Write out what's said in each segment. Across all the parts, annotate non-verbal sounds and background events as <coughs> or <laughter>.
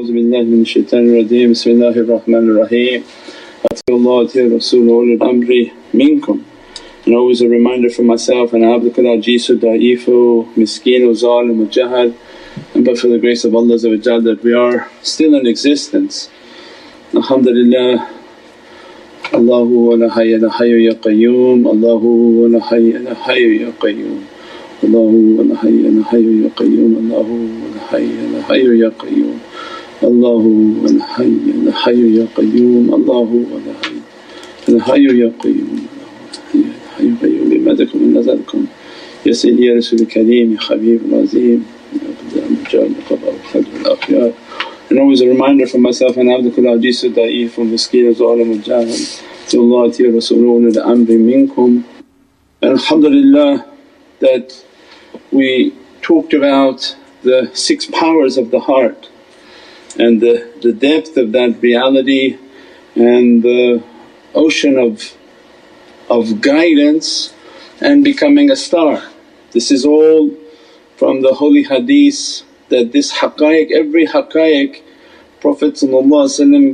أعوذ بالله من الشيطان الرجيم بسم الله الرحمن الرحيم أطيعوا الله أطيعوا الرسول وأولي الأمر منكم And always a reminder for myself and abdukal ajizu da'ifu, miskeen zalim jahad and but for the grace of Allah that we are still in existence. Alhamdulillah Allahu wa la hayya la hayyu ya qayyum, Allahu wa la hayya la hayyu ya qayyum. Allahu wa la hayya la hayyu ya qayyum, Allahu wa la hayya la hayyu ya qayyum. Allahu wa la hayya la hayyu ya qayyum, Allahu wa la hayya la hayyu ya qayyum. حي قيوم بمدكم من نظركم يا سيدي يا رسول الكريم يا حبيب العظيم يا مجال القضاء والفجر الأخيار And always a reminder for myself and Abdul Ajiz Da'if wa Miskin Zalim al Jahil Allah Ati Rasulun al Amri minkum. And alhamdulillah that we talked about the six powers of the heart and the, the depth of that reality and the ocean of of guidance and becoming a star. This is all from the holy hadith that this haqqaiq, every haqqaiq Prophet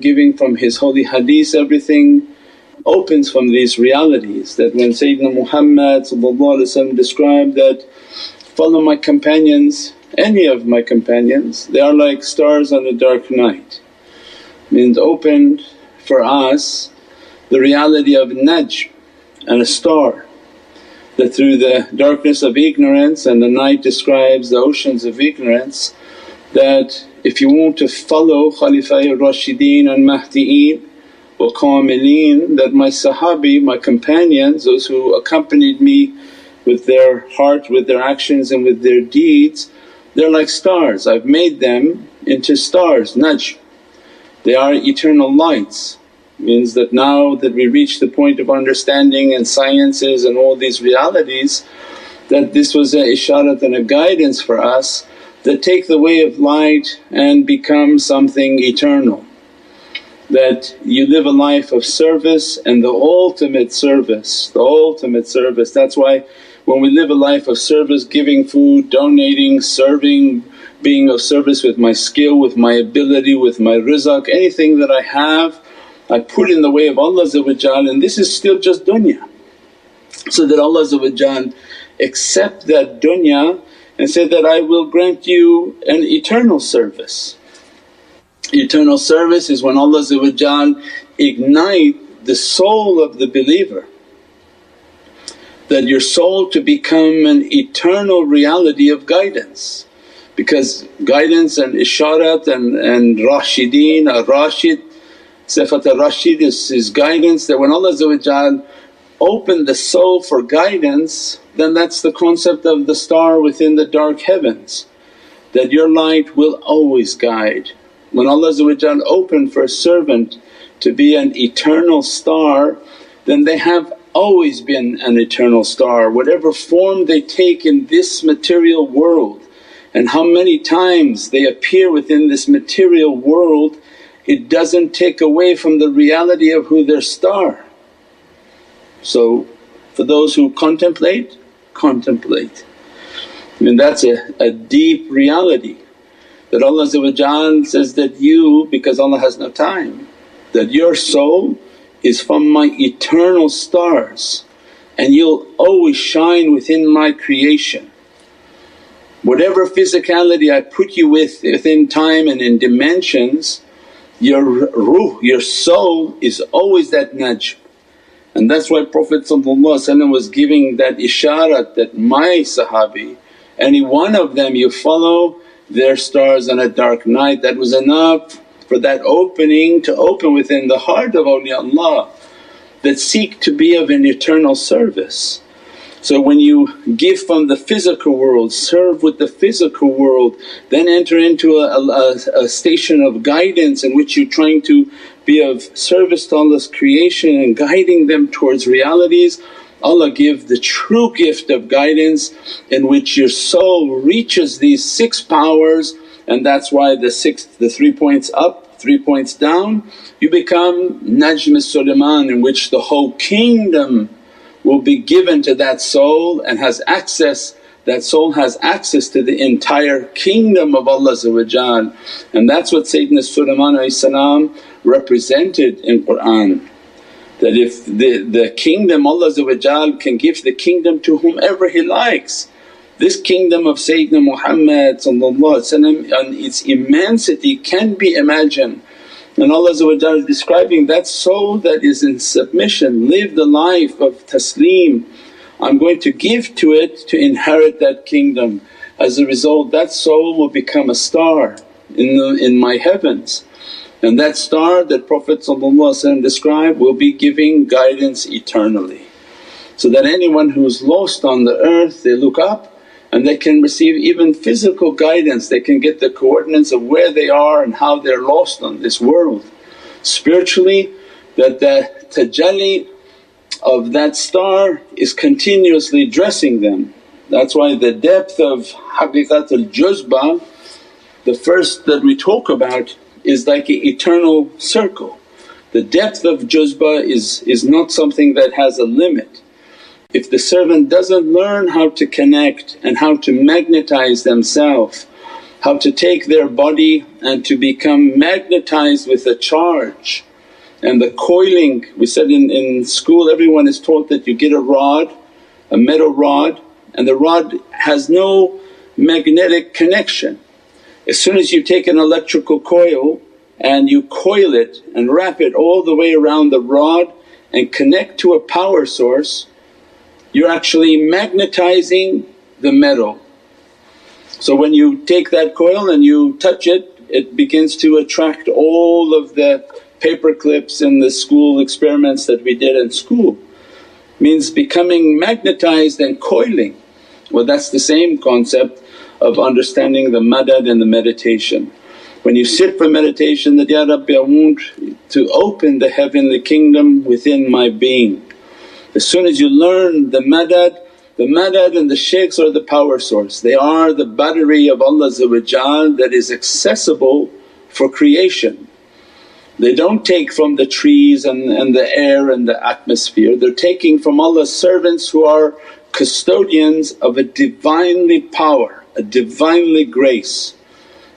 giving from his holy hadith everything opens from these realities that when Sayyidina Muhammad described that, follow my companions, any of my companions, they are like stars on a dark night. Means opened for us the reality of najm and a star that through the darkness of ignorance and the night describes the oceans of ignorance that if you want to follow Khalifa Rashideen and Mahdieen wa Kamilin that my Sahabi, my companions, those who accompanied me with their heart, with their actions and with their deeds, they're like stars. I've made them into stars, najm. They are eternal lights means that now that we reach the point of understanding and sciences and all these realities that this was a isharat and a guidance for us that take the way of light and become something eternal. That you live a life of service and the ultimate service, the ultimate service. That's why when we live a life of service, giving food, donating, serving, being of service with my skill, with my ability, with my rizq, anything that I have I put in the way of Allah and this is still just dunya. So that Allah accept that dunya and say that, I will grant you an eternal service. Eternal service is when Allah ignite the soul of the believer that your soul to become an eternal reality of guidance because guidance and isharat and, and rashideen, a rashid Sifat al-Rashid is his guidance that when Allah opened the soul for guidance then that's the concept of the star within the dark heavens that your light will always guide. When Allah opened for a servant to be an eternal star then they have always been an eternal star whatever form they take in this material world and how many times they appear within this material world it doesn't take away from the reality of who their star. So for those who contemplate, contemplate. I mean that's a, a deep reality that Allah says that you because Allah has no time that your soul is from my eternal stars and you'll always shine within my creation. Whatever physicality I put you with within time and in dimensions your ruh, your soul is always that najm. And that's why Prophet was giving that isharat that my sahabi, any one of them you follow their stars on a dark night that was enough for that opening to open within the heart of awliyaullah that seek to be of an eternal service. So when you give from the physical world, serve with the physical world, then enter into a, a, a, station of guidance in which you're trying to be of service to Allah's creation and guiding them towards realities, Allah give the true gift of guidance in which your soul reaches these six powers and that's why the six, the three points up, three points down, you become Najm Sulaiman in which the whole kingdom will be given to that soul and has access that soul has access to the entire kingdom of Allah and that's what Sayyidina Sulaiman represented in Qur'an. That if the, the kingdom Allah can give the kingdom to whomever He likes. This kingdom of Sayyidina Muhammad and its immensity can be imagined and Allah is describing that soul that is in submission, live the life of taslim I'm going to give to it to inherit that kingdom. As a result that soul will become a star in, the, in my heavens and that star that Prophet described will be giving guidance eternally. So that anyone who's lost on the earth they look up and they can receive even physical guidance, they can get the coordinates of where they are and how they're lost on this world. Spiritually that the tajalli of that star is continuously dressing them. That's why the depth of haqiqatul juzba, the first that we talk about is like an eternal circle. The depth of juzba is, is not something that has a limit. If the servant doesn't learn how to connect and how to magnetize themselves, how to take their body and to become magnetized with a charge and the coiling, we said in, in school everyone is taught that you get a rod, a metal rod and the rod has no magnetic connection. As soon as you take an electrical coil and you coil it and wrap it all the way around the rod and connect to a power source, you're actually magnetizing the metal. So when you take that coil and you touch it, it begins to attract all of the paper clips in the school experiments that we did in school means becoming magnetized and coiling. Well that's the same concept of understanding the madad and the meditation. When you sit for meditation that, Ya Rabbi I want to open the heavenly kingdom within my being. As soon as you learn the madad, the madad and the shaykhs are the power source. They are the battery of Allah that is accessible for creation. They don't take from the trees and, and the air and the atmosphere, they're taking from Allah's servants who are custodians of a Divinely power, a Divinely grace.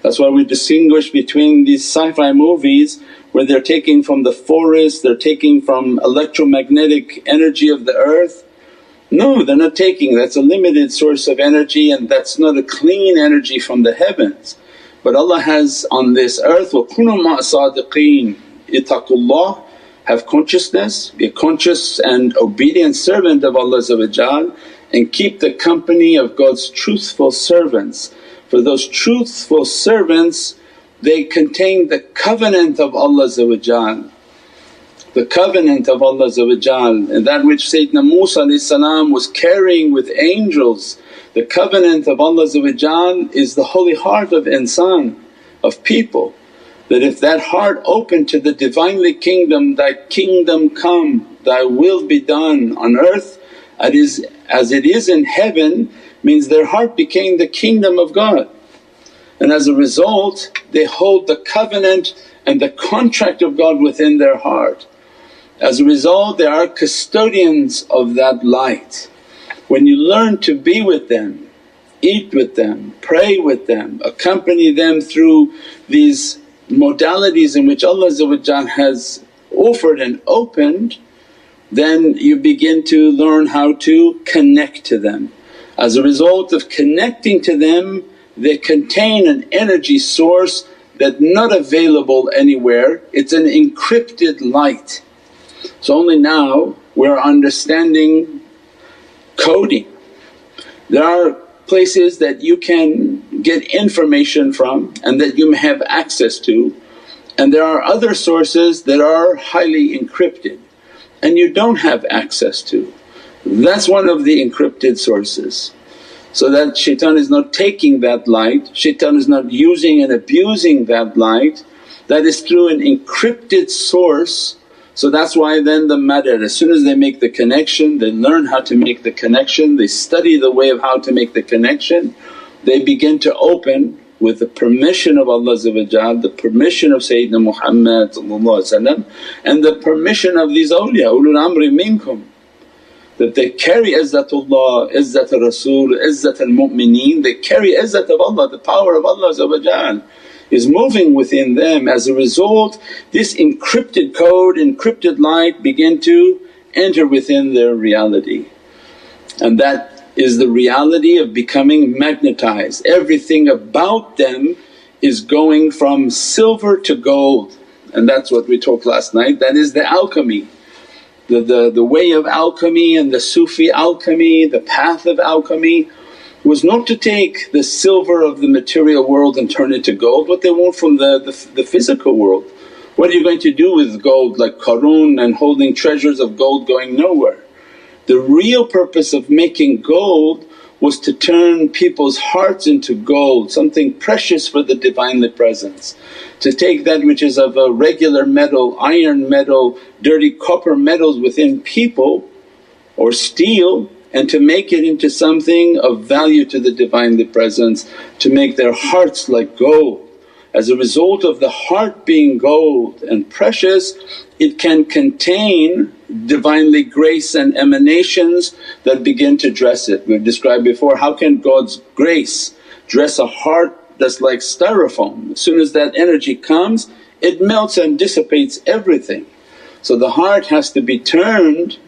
That's why we distinguish between these sci-fi movies where they're taking from the forest, they're taking from electromagnetic energy of the earth. No, they're not taking, that's a limited source of energy and that's not a clean energy from the heavens. But Allah has on this earth, وَكُنُوا مَعَ صَادِقِينَ ittaqullah, have consciousness, be a conscious and obedient servant of Allah and keep the company of God's truthful servants. For those truthful servants they contain the covenant of Allah the covenant of Allah and that which Sayyidina Musa was carrying with angels. The covenant of Allah is the holy heart of insan, of people. That if that heart open to the Divinely Kingdom, Thy kingdom come, Thy will be done on earth. As it is in heaven means their heart became the kingdom of God. And as a result they hold the covenant and the contract of God within their heart. As a result they are custodians of that light. When you learn to be with them, eat with them, pray with them, accompany them through these modalities in which Allah has offered and opened, then you begin to learn how to connect to them. As a result of connecting to them they contain an energy source that's not available anywhere, it's an encrypted light. So only now we're understanding coding. There are places that you can get information from and that you may have access to and there are other sources that are highly encrypted and you don't have access to. That's one of the encrypted sources. So that shaitan is not taking that light, shaitan is not using and abusing that light, that is through an encrypted source so that's why then the madad as soon as they make the connection they learn how to make the connection, they study the way of how to make the connection, they begin to open with the permission of Allah the permission of Sayyidina Muhammad and the permission of these awliya, ulul amri minkum. That they carry Izzatullah, Izzat Rasul, Izzat al-Mu'mineen, they carry Izzat of Allah, the power of Allah is moving within them. As a result this encrypted code, encrypted light begin to enter within their reality. And that is the reality of becoming magnetized. Everything about them is going from silver to gold. And that's what we talked last night, that is the alchemy the, the, the way of alchemy and the Sufi alchemy, the path of alchemy was not to take the silver of the material world and turn it to gold, what they want from the, the, the physical world. What are you going to do with gold like Qarun and holding treasures of gold going nowhere? The real purpose of making gold was to turn people's hearts into gold, something precious for the Divinely Presence to take that which is of a regular metal, iron metal, dirty copper metals within people or steel and to make it into something of value to the Divinely Presence, to make their hearts like gold. As a result of the heart being gold and precious, it can contain Divinely grace and emanations that begin to dress it. We've described before how can God's grace dress a heart that's like styrofoam. As soon as that energy comes it melts and dissipates everything. So the heart has to be turned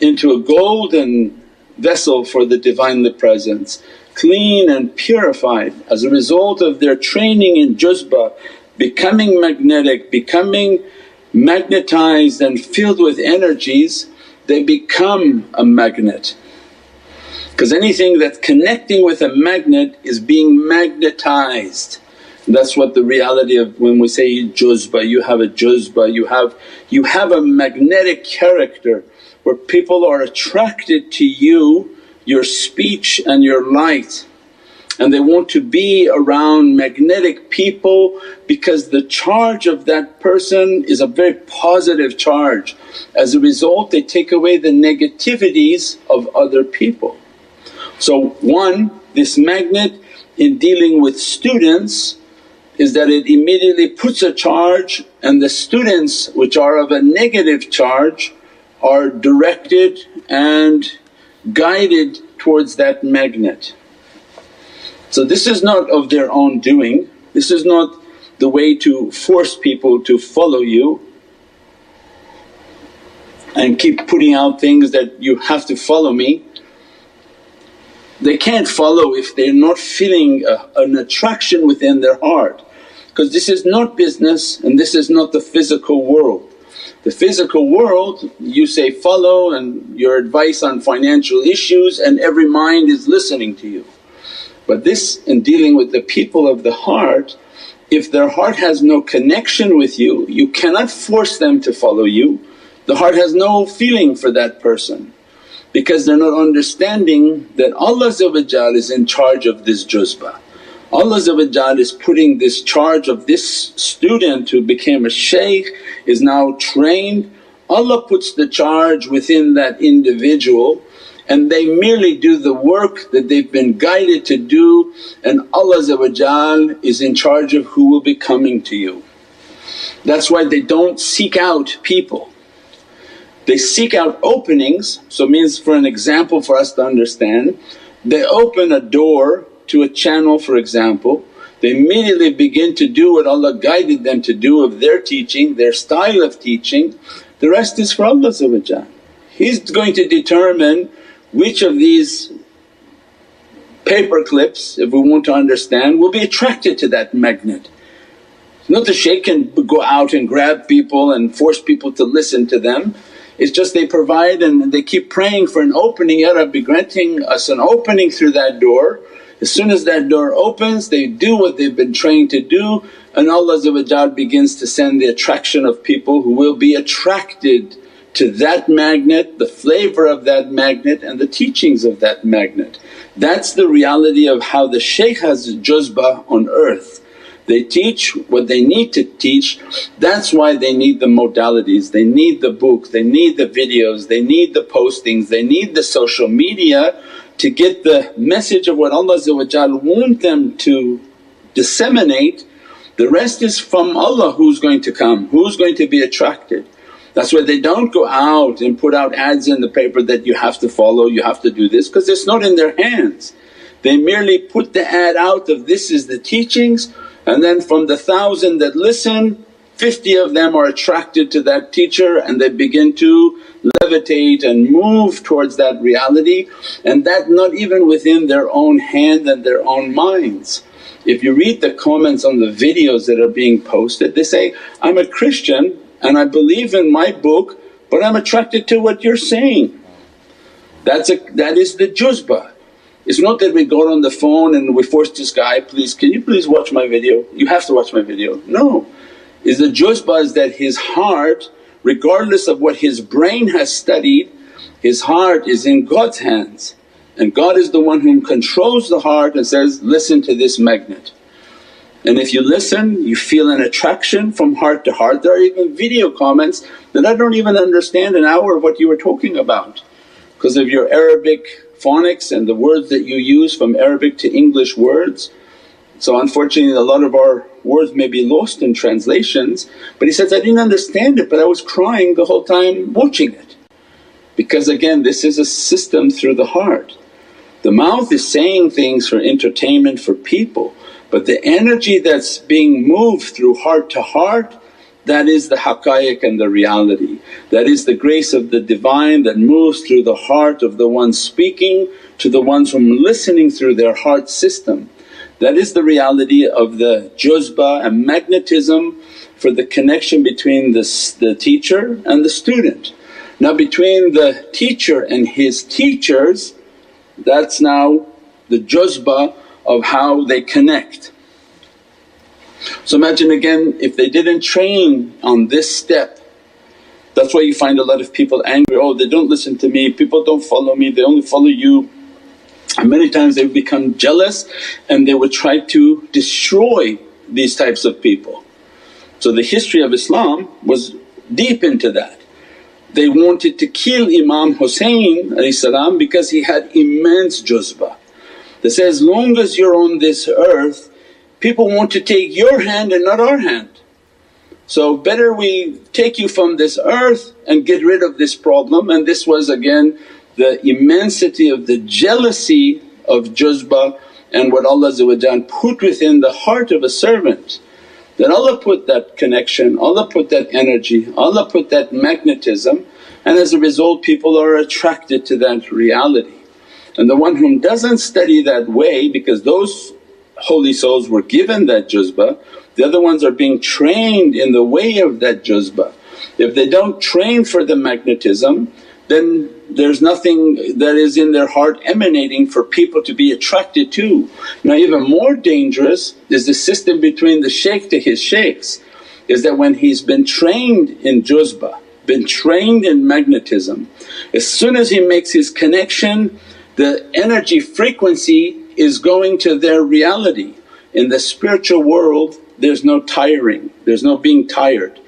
into a golden vessel for the Divinely Presence, clean and purified as a result of their training in juzba, becoming magnetic, becoming magnetized and filled with energies, they become a magnet. Because anything that's connecting with a magnet is being magnetized. That's what the reality of when we say juzba, you have a juzba, you have, you have a magnetic character where people are attracted to you, your speech and your light and they want to be around magnetic people because the charge of that person is a very positive charge. As a result they take away the negativities of other people. So one, this magnet in dealing with students is that it immediately puts a charge and the students which are of a negative charge are directed and guided towards that magnet. So this is not of their own doing, this is not the way to force people to follow you and keep putting out things that you have to follow me. They can't follow if they're not feeling a, an attraction within their heart because this is not business and this is not the physical world. The physical world you say follow and your advice on financial issues and every mind is listening to you. But this in dealing with the people of the heart, if their heart has no connection with you, you cannot force them to follow you. The heart has no feeling for that person because they're not understanding that Allah is in charge of this juzba. Allah is putting this charge of this student who became a shaykh is now trained. Allah puts the charge within that individual and they merely do the work that they've been guided to do and Allah is in charge of who will be coming to you. That's why they don't seek out people they seek out openings, so means for an example for us to understand, they open a door to a channel for example, they immediately begin to do what Allah guided them to do of their teaching, their style of teaching, the rest is for Allah He's going to determine which of these paper clips if we want to understand will be attracted to that magnet. Not the shaykh can go out and grab people and force people to listen to them it's just they provide and they keep praying for an opening, Ya Rabbi granting us an opening through that door. As soon as that door opens they do what they've been trained to do and Allah begins to send the attraction of people who will be attracted to that magnet, the flavour of that magnet and the teachings of that magnet. That's the reality of how the shaykh has juzba on earth. They teach what they need to teach, that's why they need the modalities, they need the book, they need the videos, they need the postings, they need the social media to get the message of what Allah want them to disseminate. The rest is from Allah who's going to come, who's going to be attracted. That's why they don't go out and put out ads in the paper that you have to follow, you have to do this because it's not in their hands. They merely put the ad out of this is the teachings and then from the thousand that listen 50 of them are attracted to that teacher and they begin to levitate and move towards that reality and that not even within their own hand and their own minds. If you read the comments on the videos that are being posted they say, I'm a Christian and I believe in my book but I'm attracted to what you're saying. That's a, that is the juzba. It's not that we got on the phone and we forced this guy, please can you please watch my video, you have to watch my video. No, is the juzba is that his heart regardless of what his brain has studied, his heart is in God's hands and God is the one whom controls the heart and says, listen to this magnet. And if you listen you feel an attraction from heart to heart. There are even video comments that I don't even understand an hour of what you were talking about because of your Arabic phonics and the words that you use from Arabic to English words. So unfortunately a lot of our words may be lost in translations but he says, I didn't understand it but I was crying the whole time watching it. Because again this is a system through the heart. The mouth is saying things for entertainment for people but the energy that's being moved through heart to heart that is the haqqaiq and the reality. That is the grace of the Divine that moves through the heart of the one speaking to the ones whom listening through their heart system. That is the reality of the juzba and magnetism for the connection between the, the teacher and the student. Now between the teacher and his teachers that's now the juzba of how they connect. So imagine again if they didn't train on this step that's why you find a lot of people angry, oh they don't listen to me, people don't follow me, they only follow you. Many times they would become jealous and they would try to destroy these types of people. So the history of Islam was deep into that. They wanted to kill Imam Hussein because he had immense juzba. They say, as long as you're on this earth people want to take your hand and not our hand. So better we take you from this earth and get rid of this problem and this was again the immensity of the jealousy of juzba and what Allah put within the heart of a servant. That Allah put that connection, Allah put that energy, Allah put that magnetism and as a result people are attracted to that reality. And the one whom doesn't study that way because those holy souls were given that juzba, the other ones are being trained in the way of that juzba. If they don't train for the magnetism then there's nothing that is in their heart emanating for people to be attracted to. Now even more dangerous is the system between the shaykh to his shaykhs is that when he's been trained in juzba, been trained in magnetism, as soon as he makes his connection the energy frequency is going to their reality. In the spiritual world there's no tiring, there's no being tired.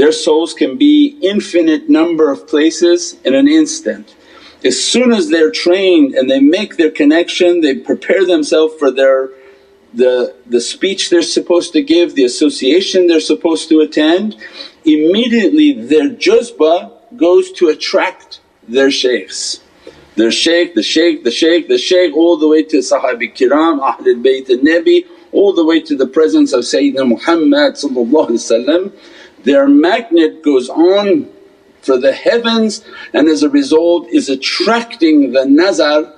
Their souls can be infinite number of places in an instant. As soon as they're trained and they make their connection, they prepare themselves for their the, the speech they're supposed to give, the association they're supposed to attend, immediately their juzba goes to attract their shaykhs. Their shaykh, the shaykh, the shaykh, the shaykh all the way to Sahabi kiram, Ahlul Bayt al-Nabi all the way to the presence of Sayyidina Muhammad Their magnet goes on for the heavens and as a result is attracting the nazar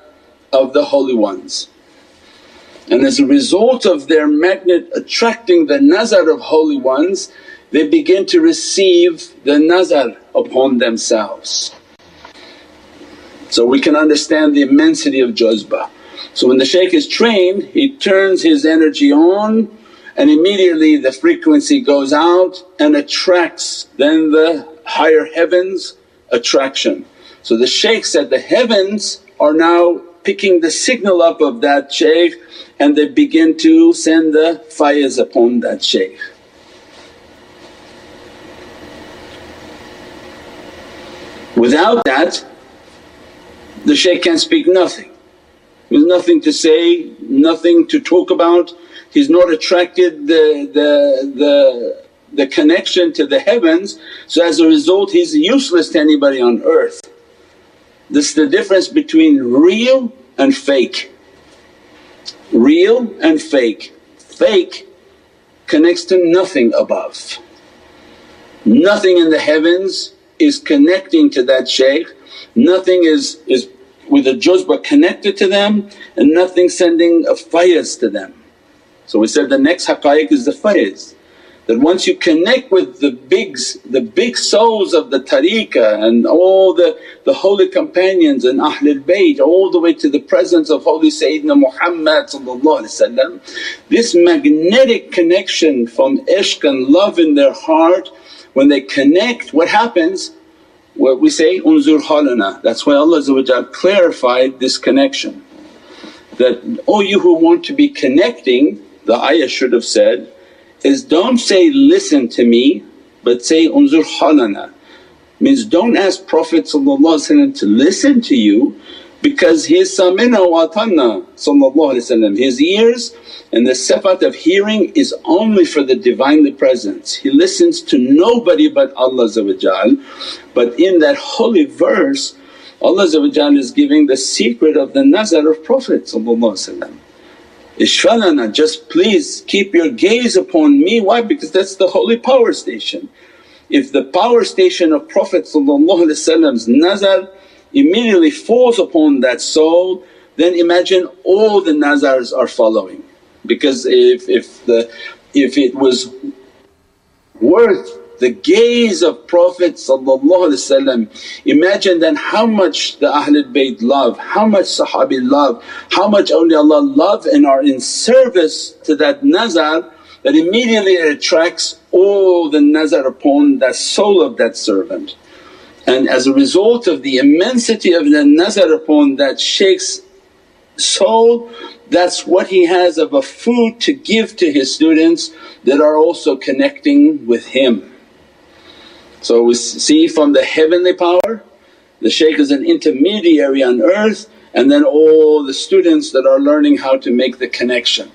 of the holy ones. And as a result of their magnet attracting the nazar of holy ones they begin to receive the nazar upon themselves. So we can understand the immensity of juzba. So when the shaykh is trained he turns his energy on and immediately the frequency goes out and attracts then the higher heavens attraction. So the shaykh said the heavens are now picking the signal up of that shaykh and they begin to send the faiz upon that shaykh. Without that the shaykh can't speak nothing. There's nothing to say, nothing to talk about. He's not attracted the, the, the, the connection to the heavens so as a result he's useless to anybody on earth. This is the difference between real and fake. Real and fake. Fake connects to nothing above. Nothing in the heavens is connecting to that shaykh, nothing is, is with a juzba connected to them and nothing sending a fayaz to them. So we said the next haqqaiq is the fayaz that once you connect with the big, the big souls of the tariqah and all the, the holy companions and Ahlul Bayt all the way to the presence of holy Sayyidina Muhammad this magnetic connection from ishq and love in their heart when they connect what happens? What we say, unzur halana. That's why Allah clarified this connection that, oh you who want to be connecting, the ayah should have said, is don't say, listen to me but say, unzur halana. Means don't ask Prophet to listen to you because he is samina wa atanna His ears and the sifat of hearing is only for the Divinely Presence. He listens to nobody but Allah but in that holy verse Allah is giving the secret of the nazar of Prophet Ishfalana, just please keep your gaze upon me. Why? Because that's the holy power station. If the power station of Prophet's nazar immediately falls upon that soul then imagine all the nazars are following because if, if, the, if it was worth the gaze of Prophet imagine then how much the Ahlul Bayt love, how much Sahabi love, how much awliyaullah love and are in service to that nazar that immediately it attracts all the nazar upon that soul of that servant. And as a result of the immensity of the nazar upon that shaykh's soul that's what he has of a food to give to his students that are also connecting with him. So we see from the heavenly power, the shaykh is an intermediary on earth and then all the students that are learning how to make the connection.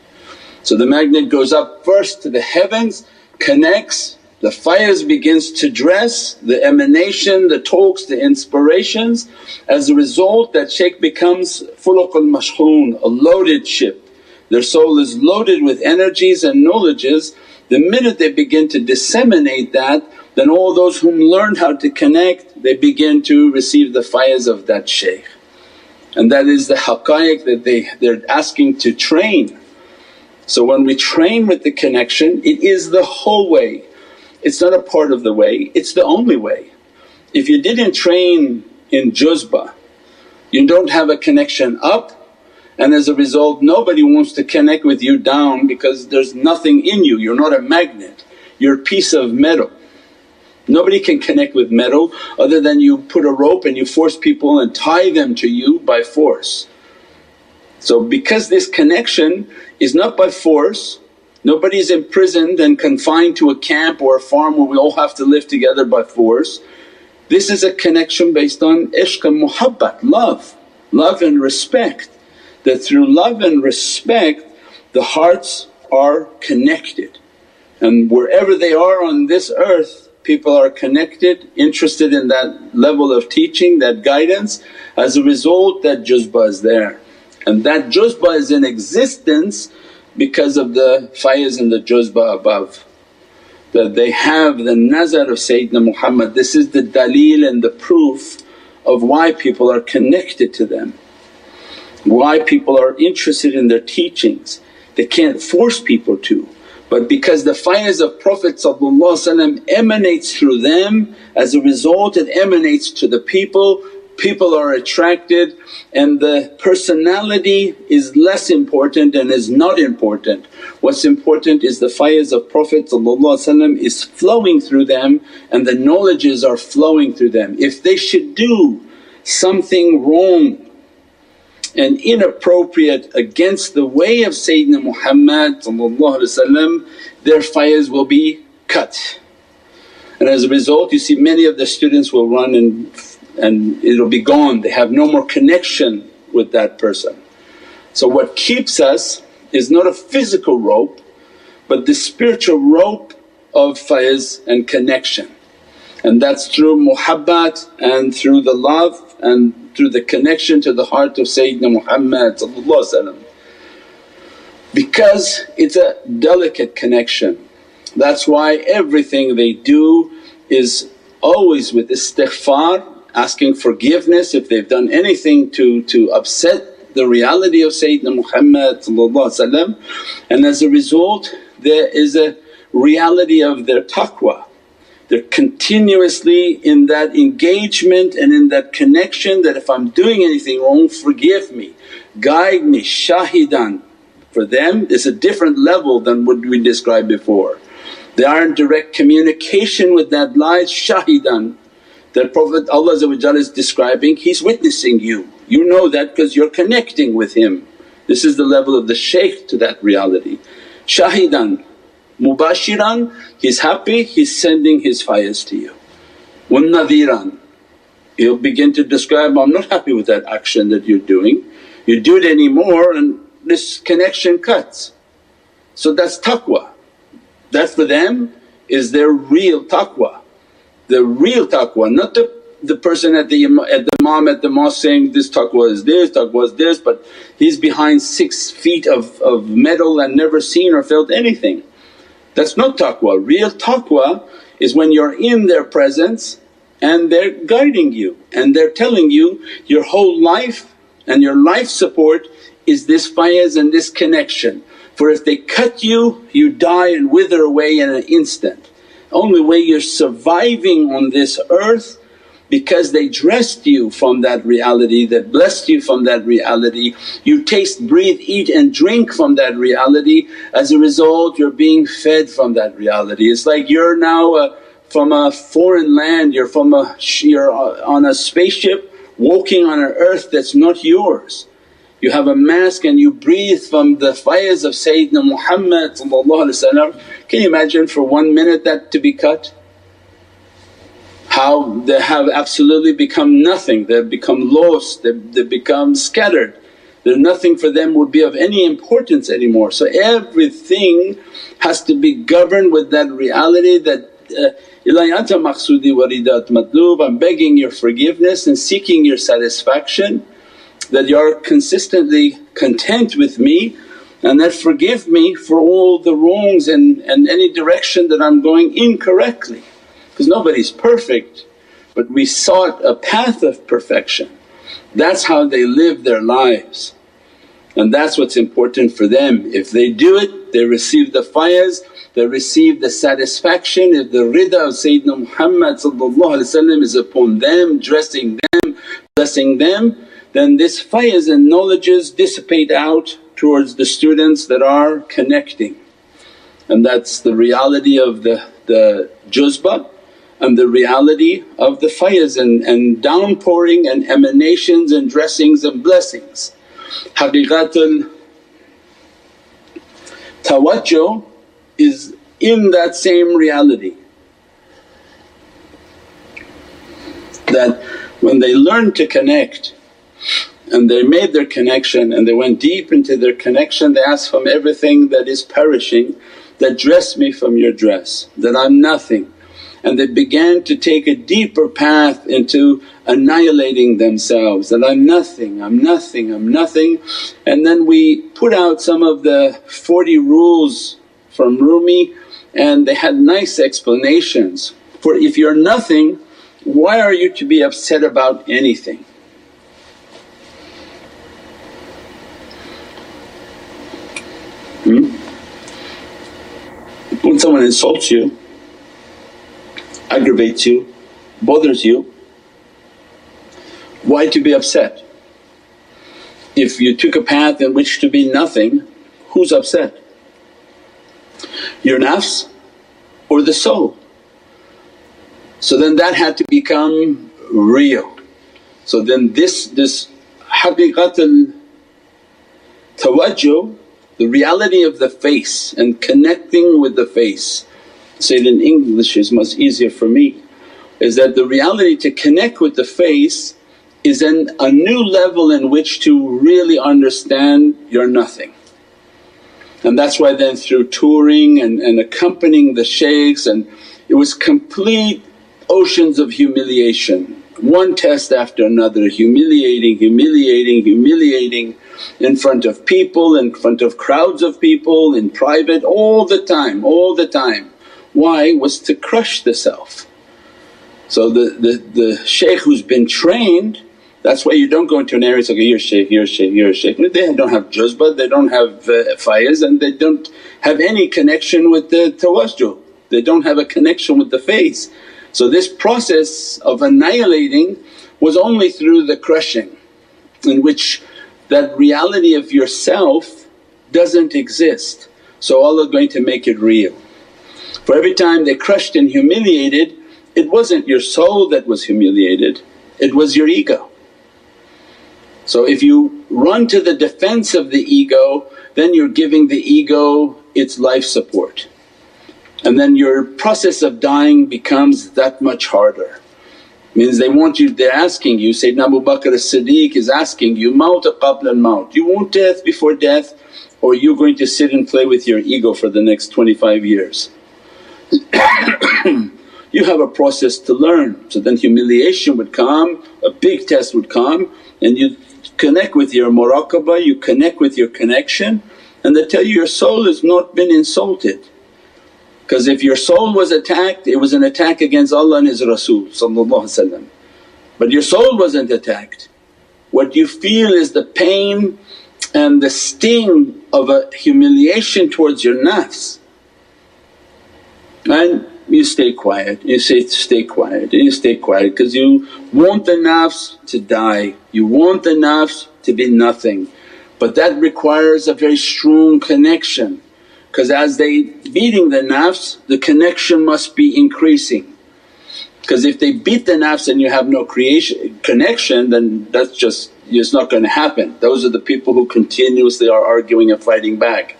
So the magnet goes up first to the heavens, connects the faiz begins to dress, the emanation, the talks, the inspirations. As a result that shaykh becomes fulukul mashhoon, a loaded ship. Their soul is loaded with energies and knowledges. The minute they begin to disseminate that then all those whom learned how to connect they begin to receive the faiz of that shaykh. And that is the haqqaiq that they, they're asking to train. So when we train with the connection it is the whole way it's not a part of the way, it's the only way. If you didn't train in juzba, you don't have a connection up and as a result nobody wants to connect with you down because there's nothing in you, you're not a magnet, you're a piece of metal. Nobody can connect with metal other than you put a rope and you force people and tie them to you by force. So because this connection is not by force Nobody's imprisoned and confined to a camp or a farm where we all have to live together by force. This is a connection based on ishq and muhabbat, love, love and respect. That through love and respect the hearts are connected and wherever they are on this earth people are connected, interested in that level of teaching, that guidance. As a result that juzba is there and that juzba is in existence because of the fayaz and the juzba above that they have the nazar of Sayyidina Muhammad. This is the dalil and the proof of why people are connected to them, why people are interested in their teachings. They can't force people to but because the fayaz of Prophet emanates through them as a result it emanates to the people people are attracted and the personality is less important and is not important. What's important is the faiz of Prophet is flowing through them and the knowledges are flowing through them. If they should do something wrong and inappropriate against the way of Sayyidina Muhammad their fayaz will be cut. And as a result you see many of the students will run and and it'll be gone, they have no more connection with that person. So what keeps us is not a physical rope but the spiritual rope of faiz and connection and that's through muhabbat and through the love and through the connection to the heart of Sayyidina Muhammad because it's a delicate connection. That's why everything they do is always with istighfar, asking forgiveness if they've done anything to, to upset the reality of Sayyidina Muhammad and as a result there is a reality of their taqwa. They're continuously in that engagement and in that connection that if I'm doing anything wrong forgive me, guide me, shahidan. For them it's a different level than what we described before. They are in direct communication with that light, shahidan. That Prophet Allah is describing, He's witnessing you. You know that because you're connecting with Him. This is the level of the shaykh to that reality. Shahidan Mubashiran, he's happy, he's sending his faiz to you. Wannadhiran, he'll begin to describe, I'm not happy with that action that you're doing. You do it anymore and this connection cuts. So that's taqwa. That for them is their real taqwa. The real taqwa, not the, the person at the, at the imam at the mosque saying, this taqwa is this, taqwa is this, but he's behind six feet of, of metal and never seen or felt anything. That's not taqwa. Real taqwa is when you're in their presence and they're guiding you and they're telling you your whole life and your life support is this faiz and this connection. For if they cut you, you die and wither away in an instant. Only way you're surviving on this earth because they dressed you from that reality, that blessed you from that reality. You taste, breathe, eat and drink from that reality. As a result you're being fed from that reality. It's like you're now uh, from a foreign land, you're from a… you're on a spaceship walking on an earth that's not yours. You have a mask and you breathe from the faiz of Sayyidina Muhammad Can you imagine for one minute that to be cut? How they have absolutely become nothing, they've become lost, they've, they've become scattered. There's nothing for them would be of any importance anymore. So everything has to be governed with that reality that uh, ilahi anta maqsudi waridat matlub, I'm begging your forgiveness and seeking your satisfaction that you are consistently content with me and that forgive me for all the wrongs and, and any direction that I'm going incorrectly because nobody's perfect but we sought a path of perfection. That's how they live their lives and that's what's important for them. If they do it they receive the faiz, they receive the satisfaction if the rida of Sayyidina Muhammad is upon them, dressing them, blessing them then this faiz and knowledges dissipate out towards the students that are connecting. And that's the reality of the, the juzba and the reality of the faiz and, and downpouring and emanations and dressings and blessings. Haqiqatul tawajjuh is in that same reality that when they learn to connect and they made their connection and they went deep into their connection they asked from everything that is perishing that dress me from your dress, that I'm nothing and they began to take a deeper path into annihilating themselves that I'm nothing, I'm nothing, I'm nothing. And then we put out some of the 40 rules from Rumi and they had nice explanations. For if you're nothing why are you to be upset about anything? Hmm? When someone insults you aggravates you, bothers you, why to be upset? If you took a path in which to be nothing, who's upset? Your nafs or the soul? So then that had to become real. So then this, this haqiqatul tawajjuh, the reality of the face and connecting with the face say it in English is much easier for me, is that the reality to connect with the face is in a new level in which to really understand you're nothing. And that's why then through touring and, and accompanying the shaykhs and it was complete oceans of humiliation, one test after another, humiliating, humiliating, humiliating in front of people, in front of crowds of people, in private, all the time, all the time. Why? Was to crush the self. So the, the, the shaykh who's been trained that's why you don't go into an area it's like, you're shaykh, you're shaykh, you're shaykh. They don't have juzba, they don't have uh, and they don't have any connection with the tawajjuh, they don't have a connection with the face. So this process of annihilating was only through the crushing in which that reality of yourself doesn't exist. So Allah going to make it real. For every time they crushed and humiliated it wasn't your soul that was humiliated, it was your ego. So if you run to the defense of the ego then you're giving the ego its life support and then your process of dying becomes that much harder. Means they want you, they're asking you, Sayyidina Abu Bakr as-Siddiq is asking you, Maut qabla al-maut, you want death before death or you're going to sit and play with your ego for the next 25 years. <coughs> you have a process to learn. So then humiliation would come, a big test would come and you connect with your muraqabah, you connect with your connection and they tell you your soul has not been insulted. Because if your soul was attacked it was an attack against Allah and His Rasul but your soul wasn't attacked. What you feel is the pain and the sting of a humiliation towards your nafs and you stay quiet, you say stay quiet and you stay quiet because you want the nafs to die, you want the nafs to be nothing. But that requires a very strong connection because as they beating the nafs the connection must be increasing. Because if they beat the nafs and you have no creation connection then that's just it's not going to happen. Those are the people who continuously are arguing and fighting back.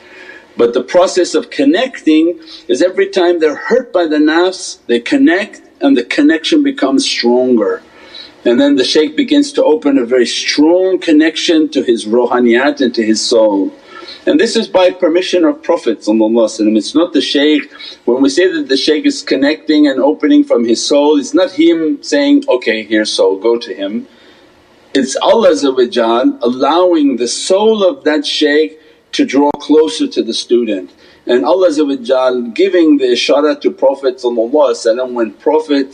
But the process of connecting is every time they're hurt by the nafs they connect and the connection becomes stronger. And then the shaykh begins to open a very strong connection to his rohaniyat and to his soul. And this is by permission of Prophet it's not the shaykh. When we say that the shaykh is connecting and opening from his soul it's not him saying, okay here soul go to him. It's Allah allowing the soul of that shaykh to draw closer to the student. And Allah giving the ishara to Prophet when Prophet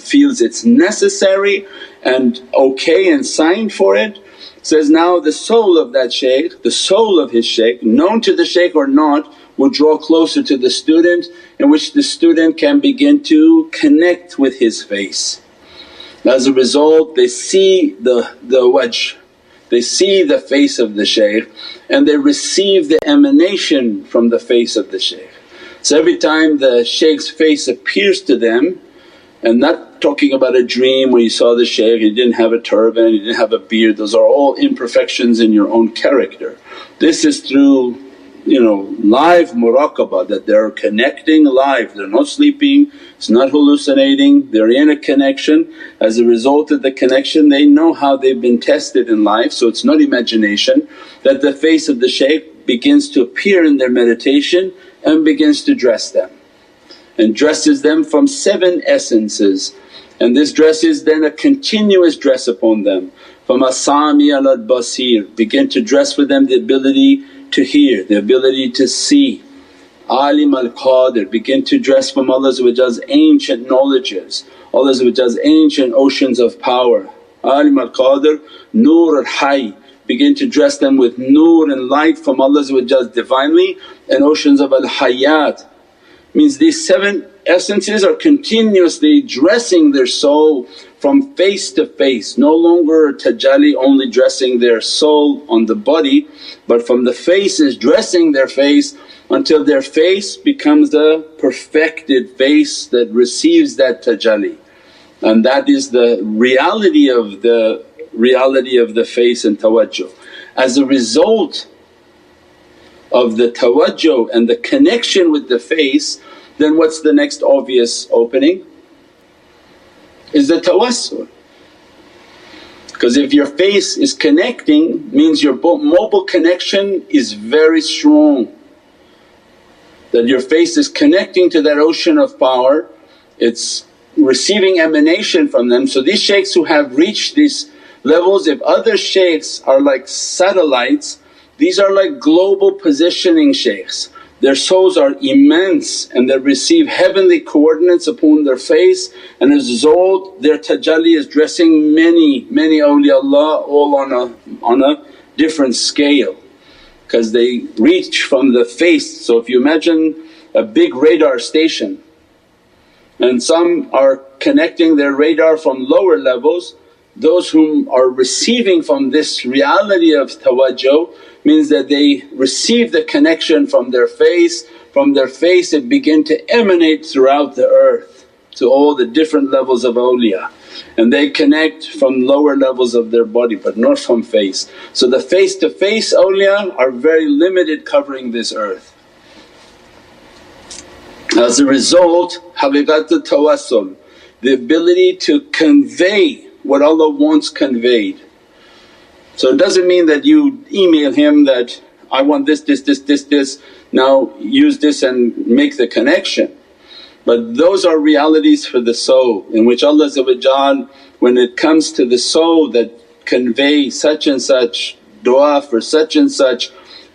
feels it's necessary and okay and signed for it says, now the soul of that shaykh, the soul of his shaykh known to the shaykh or not will draw closer to the student in which the student can begin to connect with his face. As a result they see the, the wajh, they see the face of the shaykh and they receive the emanation from the face of the shaykh. So every time the shaykh's face appears to them and not talking about a dream where you saw the shaykh, you didn't have a turban, you didn't have a beard, those are all imperfections in your own character. This is through you know live muraqabah that they're connecting live, they're not sleeping, it's not hallucinating, they're in a connection. As a result of the connection they know how they've been tested in life so it's not imagination that the face of the shaykh begins to appear in their meditation and begins to dress them and dresses them from seven essences and this dress is then a continuous dress upon them. From asami al basir begin to dress for them the ability to hear, the ability to see. Alim al Qadir begin to dress from Allah's ancient knowledges, Allah's ancient oceans of power. Alim al Qadir, Nur al Hayy begin to dress them with nur and light from Allah's Divinely and oceans of al Hayat. Means these seven essences are continuously dressing their soul from face to face, no longer tajalli only dressing their soul on the body but from the faces dressing their face until their face becomes the perfected face that receives that tajalli. And that is the reality of the reality of the face and tawajjuh. As a result of the tawajjuh and the connection with the face then what's the next obvious opening? Is the tawassul Because if your face is connecting means your mobile connection is very strong. That your face is connecting to that ocean of power, it's receiving emanation from them. So these shaykhs who have reached these levels, if other shaykhs are like satellites, these are like global positioning shaykhs. Their souls are immense and they receive heavenly coordinates upon their face and as a result their tajalli is dressing many, many awliyaullah all on a, on a different scale because they reach from the face. So if you imagine a big radar station and some are connecting their radar from lower levels, those whom are receiving from this reality of tawajjuh means that they receive the connection from their face, from their face it begin to emanate throughout the earth to all the different levels of awliya and they connect from lower levels of their body but not from face. So the face to face awliya are very limited covering this earth. As a result haqiqatul tawassul, the ability to convey what Allah wants conveyed so it doesn't mean that you email him that, I want this, this, this, this, this, now use this and make the connection. But those are realities for the soul in which Allah when it comes to the soul that convey such and such dua for such and such,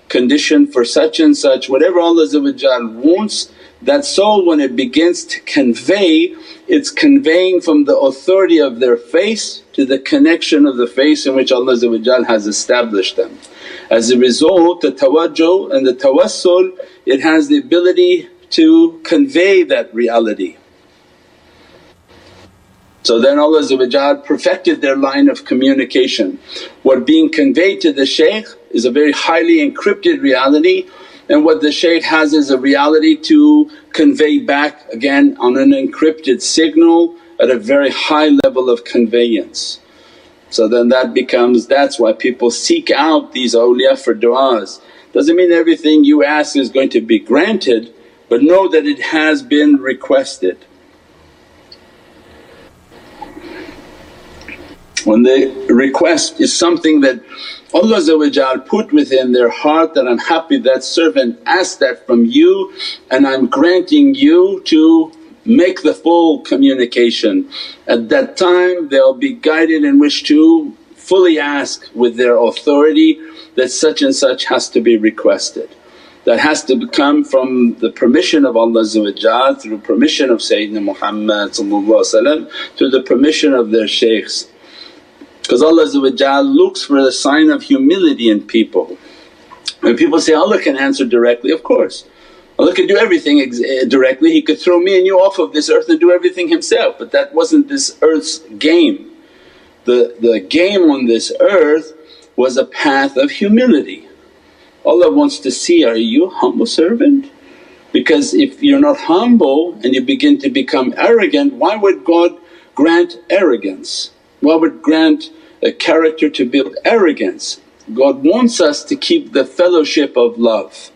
condition for such and such, whatever Allah wants that soul when it begins to convey it's conveying from the authority of their face to the connection of the face in which Allah has established them. As a result the tawajjuh and the tawassul it has the ability to convey that reality. So then Allah perfected their line of communication. What being conveyed to the shaykh is a very highly encrypted reality and what the shaykh has is a reality to convey back again on an encrypted signal at a very high level of conveyance. So then that becomes that's why people seek out these awliya for du'as. Doesn't mean everything you ask is going to be granted but know that it has been requested. When the request is something that Allah put within their heart that, I'm happy that servant asked that from you and I'm granting you to make the full communication. At that time they'll be guided and wish to fully ask with their authority that such and such has to be requested. That has to come from the permission of Allah through permission of Sayyidina Muhammad through the permission of their shaykhs. Because Allah looks for the sign of humility in people. When people say, Allah can answer directly, of course. Allah could do everything eh, directly, He could throw me and you off of this earth and do everything Himself but that wasn't this earth's game. The, the game on this earth was a path of humility. Allah wants to see, are you a humble servant? Because if you're not humble and you begin to become arrogant, why would God grant arrogance? Why would grant a character to build arrogance. God wants us to keep the fellowship of love.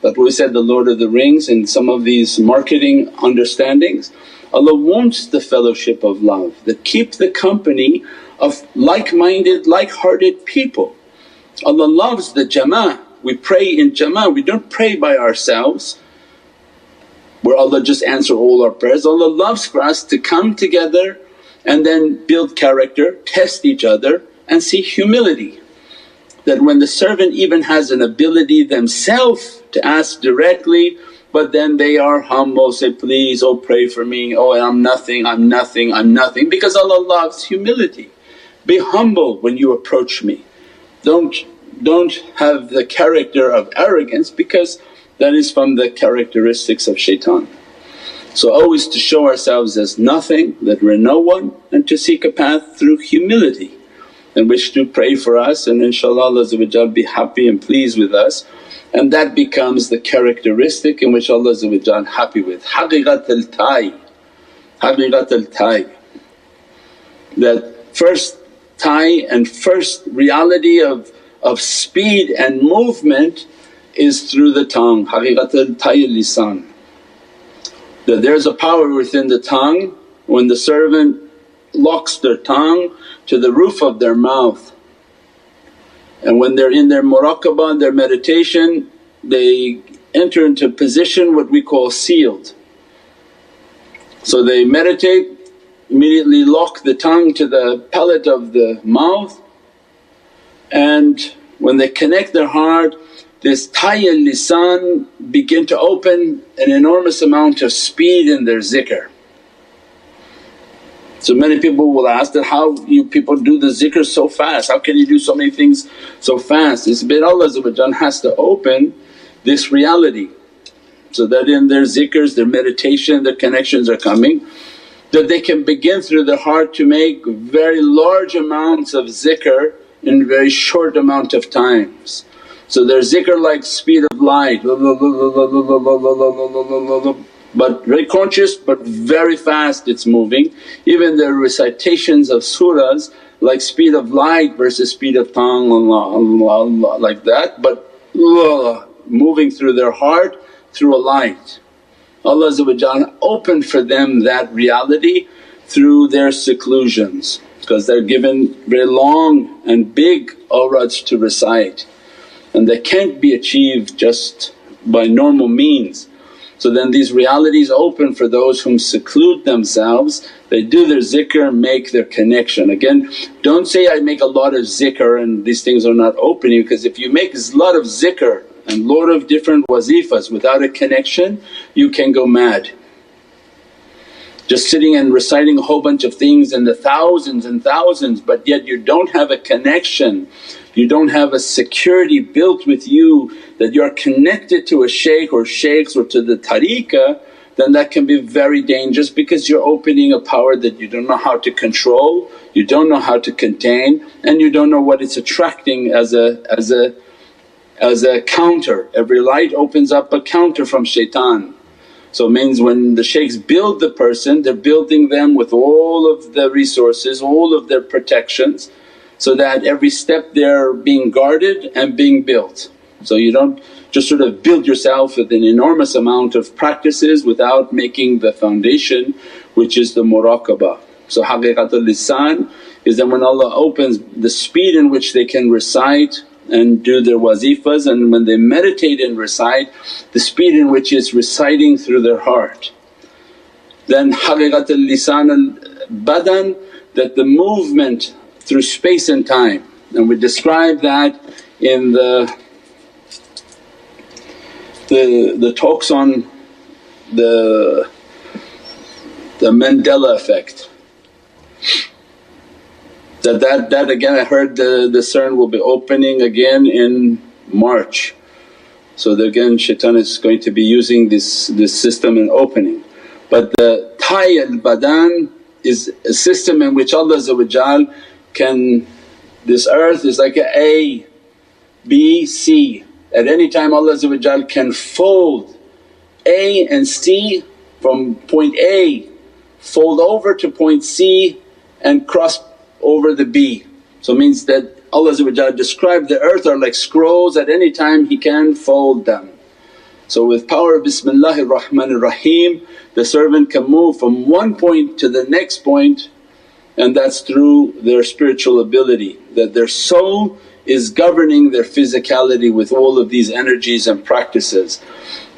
What we said the Lord of the Rings and some of these marketing understandings. Allah wants the fellowship of love that keep the company of like-minded, like-hearted people. Allah loves the jama'ah, we pray in jama'ah, we don't pray by ourselves where Allah just answer all our prayers. Allah loves for us to come together and then build character, test each other and see humility. That when the servant even has an ability themselves to ask directly but then they are humble, say, please oh pray for me, oh I'm nothing, I'm nothing, I'm nothing because Allah loves humility. Be humble when you approach me. Don't, don't have the character of arrogance because that is from the characteristics of shaitan. So always to show ourselves as nothing, that we're no one and to seek a path through humility and wish to pray for us and inshaAllah Allah be happy and pleased with us. And that becomes the characteristic in which Allah happy with. Haqiqat al-tay, haqiqat al-tay that first tie and first reality of, of speed and movement is through the tongue, haqiqat al-tay lisan that there's a power within the tongue. When the servant locks their tongue to the roof of their mouth. And when they're in their muraqabah, their meditation, they enter into position what we call sealed. So they meditate, immediately lock the tongue to the palate of the mouth and when they connect their heart this tayya lisan begin to open an enormous amount of speed in their zikr. So many people will ask that, how you people do the zikr so fast, how can you do so many things so fast? It's been Allah has to open this reality so that in their zikrs, their meditation, their connections are coming that they can begin through their heart to make very large amounts of zikr in very short amount of times. So their zikr like speed of light, but very conscious but very fast it's moving. Even their recitations of surahs like speed of light versus speed of tongue, Allah, Allah, Allah like that but moving through their heart through a light. Allah opened for them that reality through their seclusions because they're given very long and big awrads to recite and they can't be achieved just by normal means. So then these realities open for those whom seclude themselves, they do their zikr make their connection. Again don't say, I make a lot of zikr and these things are not opening because if you make a lot of zikr and lot of different wazifas without a connection you can go mad. Just sitting and reciting a whole bunch of things and the thousands and thousands but yet you don't have a connection, you don't have a security built with you that you're connected to a shaykh or shaykhs or to the tariqah then that can be very dangerous because you're opening a power that you don't know how to control, you don't know how to contain and you don't know what it's attracting as a, as a, as a counter. Every light opens up a counter from shaitan. So it means when the shaykhs build the person they're building them with all of the resources, all of their protections so that every step they're being guarded and being built. So you don't just sort of build yourself with an enormous amount of practices without making the foundation which is the muraqabah. So haqiqatul lisan is that when Allah opens the speed in which they can recite and do their wazifas and when they meditate and recite the speed in which is reciting through their heart. Then haqiqatul lisan al badan that the movement through space and time and we describe that in the the, the talks on the, the Mandela effect. That, that, that again I heard the, the CERN will be opening again in March. So again shaitan is going to be using this, this system and opening. But the al badan is a system in which Allah can, this earth is like a A, B, C. At any time Allah can fold A and C from point A, fold over to point C and cross over the B. So means that Allah described the earth are like scrolls at any time He can fold them. So with power of Bismillahir Rahmanir Rahim the servant can move from one point to the next point and that's through their spiritual ability that their soul is governing their physicality with all of these energies and practices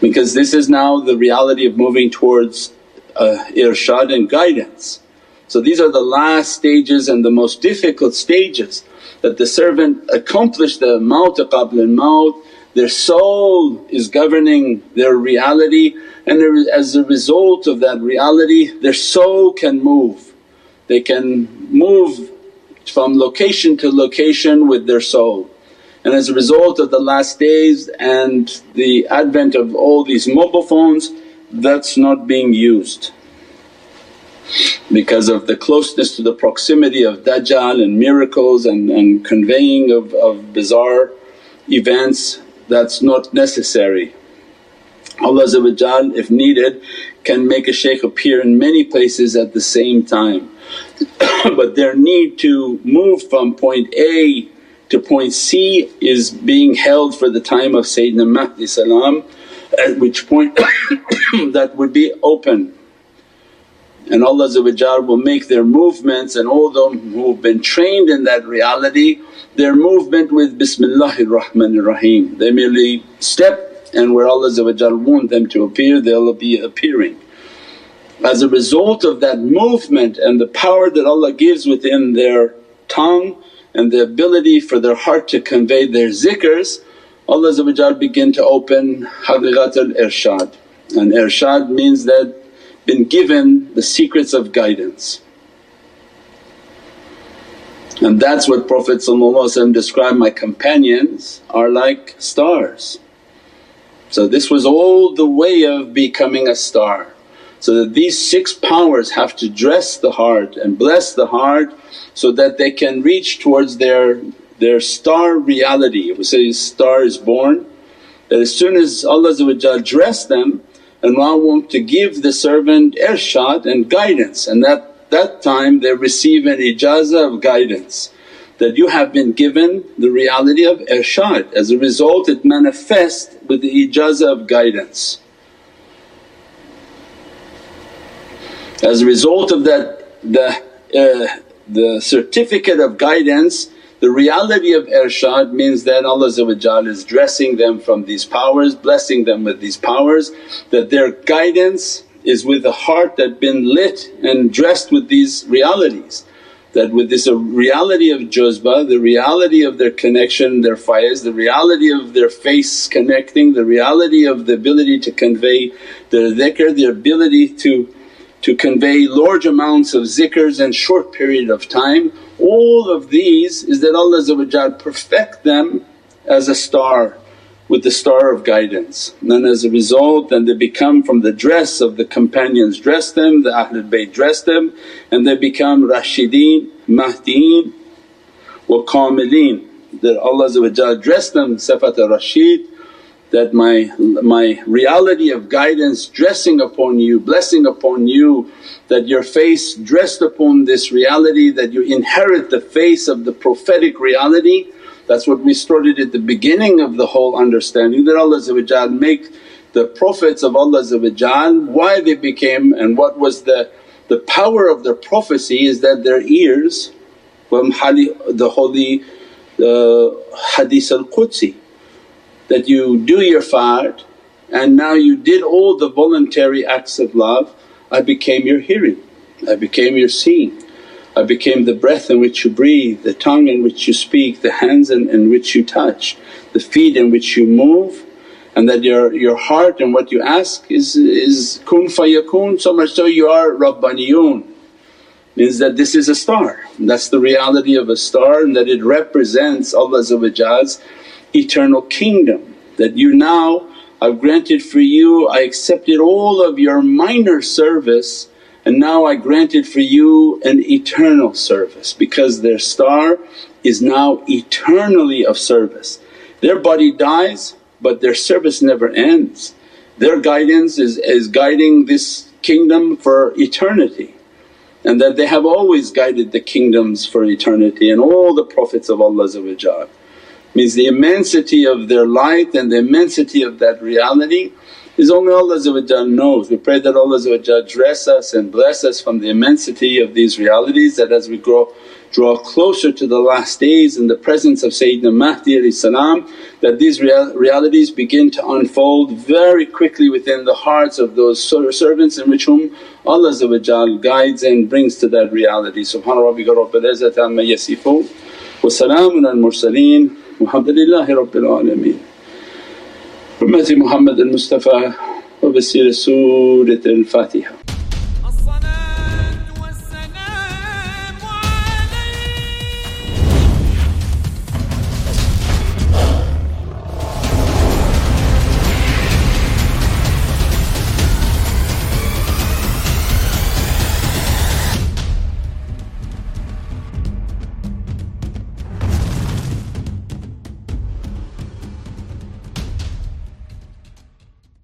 because this is now the reality of moving towards uh, irshad and guidance. So these are the last stages and the most difficult stages that the servant accomplished the maut qabl al-maut, their soul is governing their reality and as a result of that reality their soul can move. They can move from location to location with their soul. And as a result of the last days and the advent of all these mobile phones that's not being used because of the closeness to the proximity of Dajjal and miracles and, and conveying of, of bizarre events that's not necessary. Allah if needed can make a shaykh appear in many places at the same time <coughs> but their need to move from point A to point C is being held for the time of Sayyidina Mahdi salam at which point <coughs> that would be open. and Allah will make their movements and all them who've been trained in that reality their movement with Bismillahir Rahmanir Rahim. They merely step and where Allah want them to appear they'll be appearing. As a result of that movement and the power that Allah gives within their tongue and the ability for their heart to convey their zikrs, Allah begin to open haqiqat al-irshad and irshad means that been given the secrets of guidance. And that's what Prophet described, my companions are like stars. So this was all the way of becoming a star. So that these six powers have to dress the heart and bless the heart so that they can reach towards their, their star reality. We say star is born that as soon as Allah dress them and Allah want to give the servant irshad and guidance and that, that time they receive an ijazah of guidance that you have been given the reality of irshad. As a result it manifests with the ijazah of guidance. As a result of that the, uh, the certificate of guidance the reality of irshad means that Allah is dressing them from these powers, blessing them with these powers that their guidance is with a heart that been lit and dressed with these realities. That with this reality of juzba, the reality of their connection, their faiz, the reality of their face connecting, the reality of the ability to convey their dhikr, the ability to, to convey large amounts of zikrs in short period of time all of these is that Allah perfect them as a star with the star of guidance. And as a result then they become from the dress of the companions dress them, the Ahlul Bayt dress them and they become Rashideen, Mahdeen wa Kamileen that Allah dress them Sifat al-Rashid that my, my reality of guidance dressing upon you, blessing upon you that your face dressed upon this reality that you inherit the face of the prophetic reality. That's what we started at the beginning of the whole understanding that Allah make the Prophets of Allah why they became and what was the, the power of their prophecy is that their ears from the holy uh, hadith al-Qudsi that you do your fard and now you did all the voluntary acts of love, I became your hearing, I became your seeing. I became the breath in which you breathe, the tongue in which you speak, the hands in, in which you touch, the feet in which you move and that your, your heart and what you ask is, is kun fayakun so much so you are Rabbaniyun means that this is a star. That's the reality of a star and that it represents Allah's eternal kingdom that you now I've granted for you, I accepted all of your minor service and now I granted for you an eternal service because their star is now eternally of service. Their body dies but their service never ends. Their guidance is, is guiding this kingdom for eternity and that they have always guided the kingdoms for eternity and all the Prophets of Allah means the immensity of their light and the immensity of that reality is only Allah knows. We pray that Allah dress us and bless us from the immensity of these realities that as we grow draw closer to the last days in the presence of Sayyidina Mahdi that these real realities begin to unfold very quickly within the hearts of those servants in which whom Allah guides and brings to that reality. Subhana rabbika rabbil izzati amma yasifoon wa salaamun al mursaleen والحمد لله رب العالمين. بمهدي محمد المصطفى وبسير سورة الفاتحة.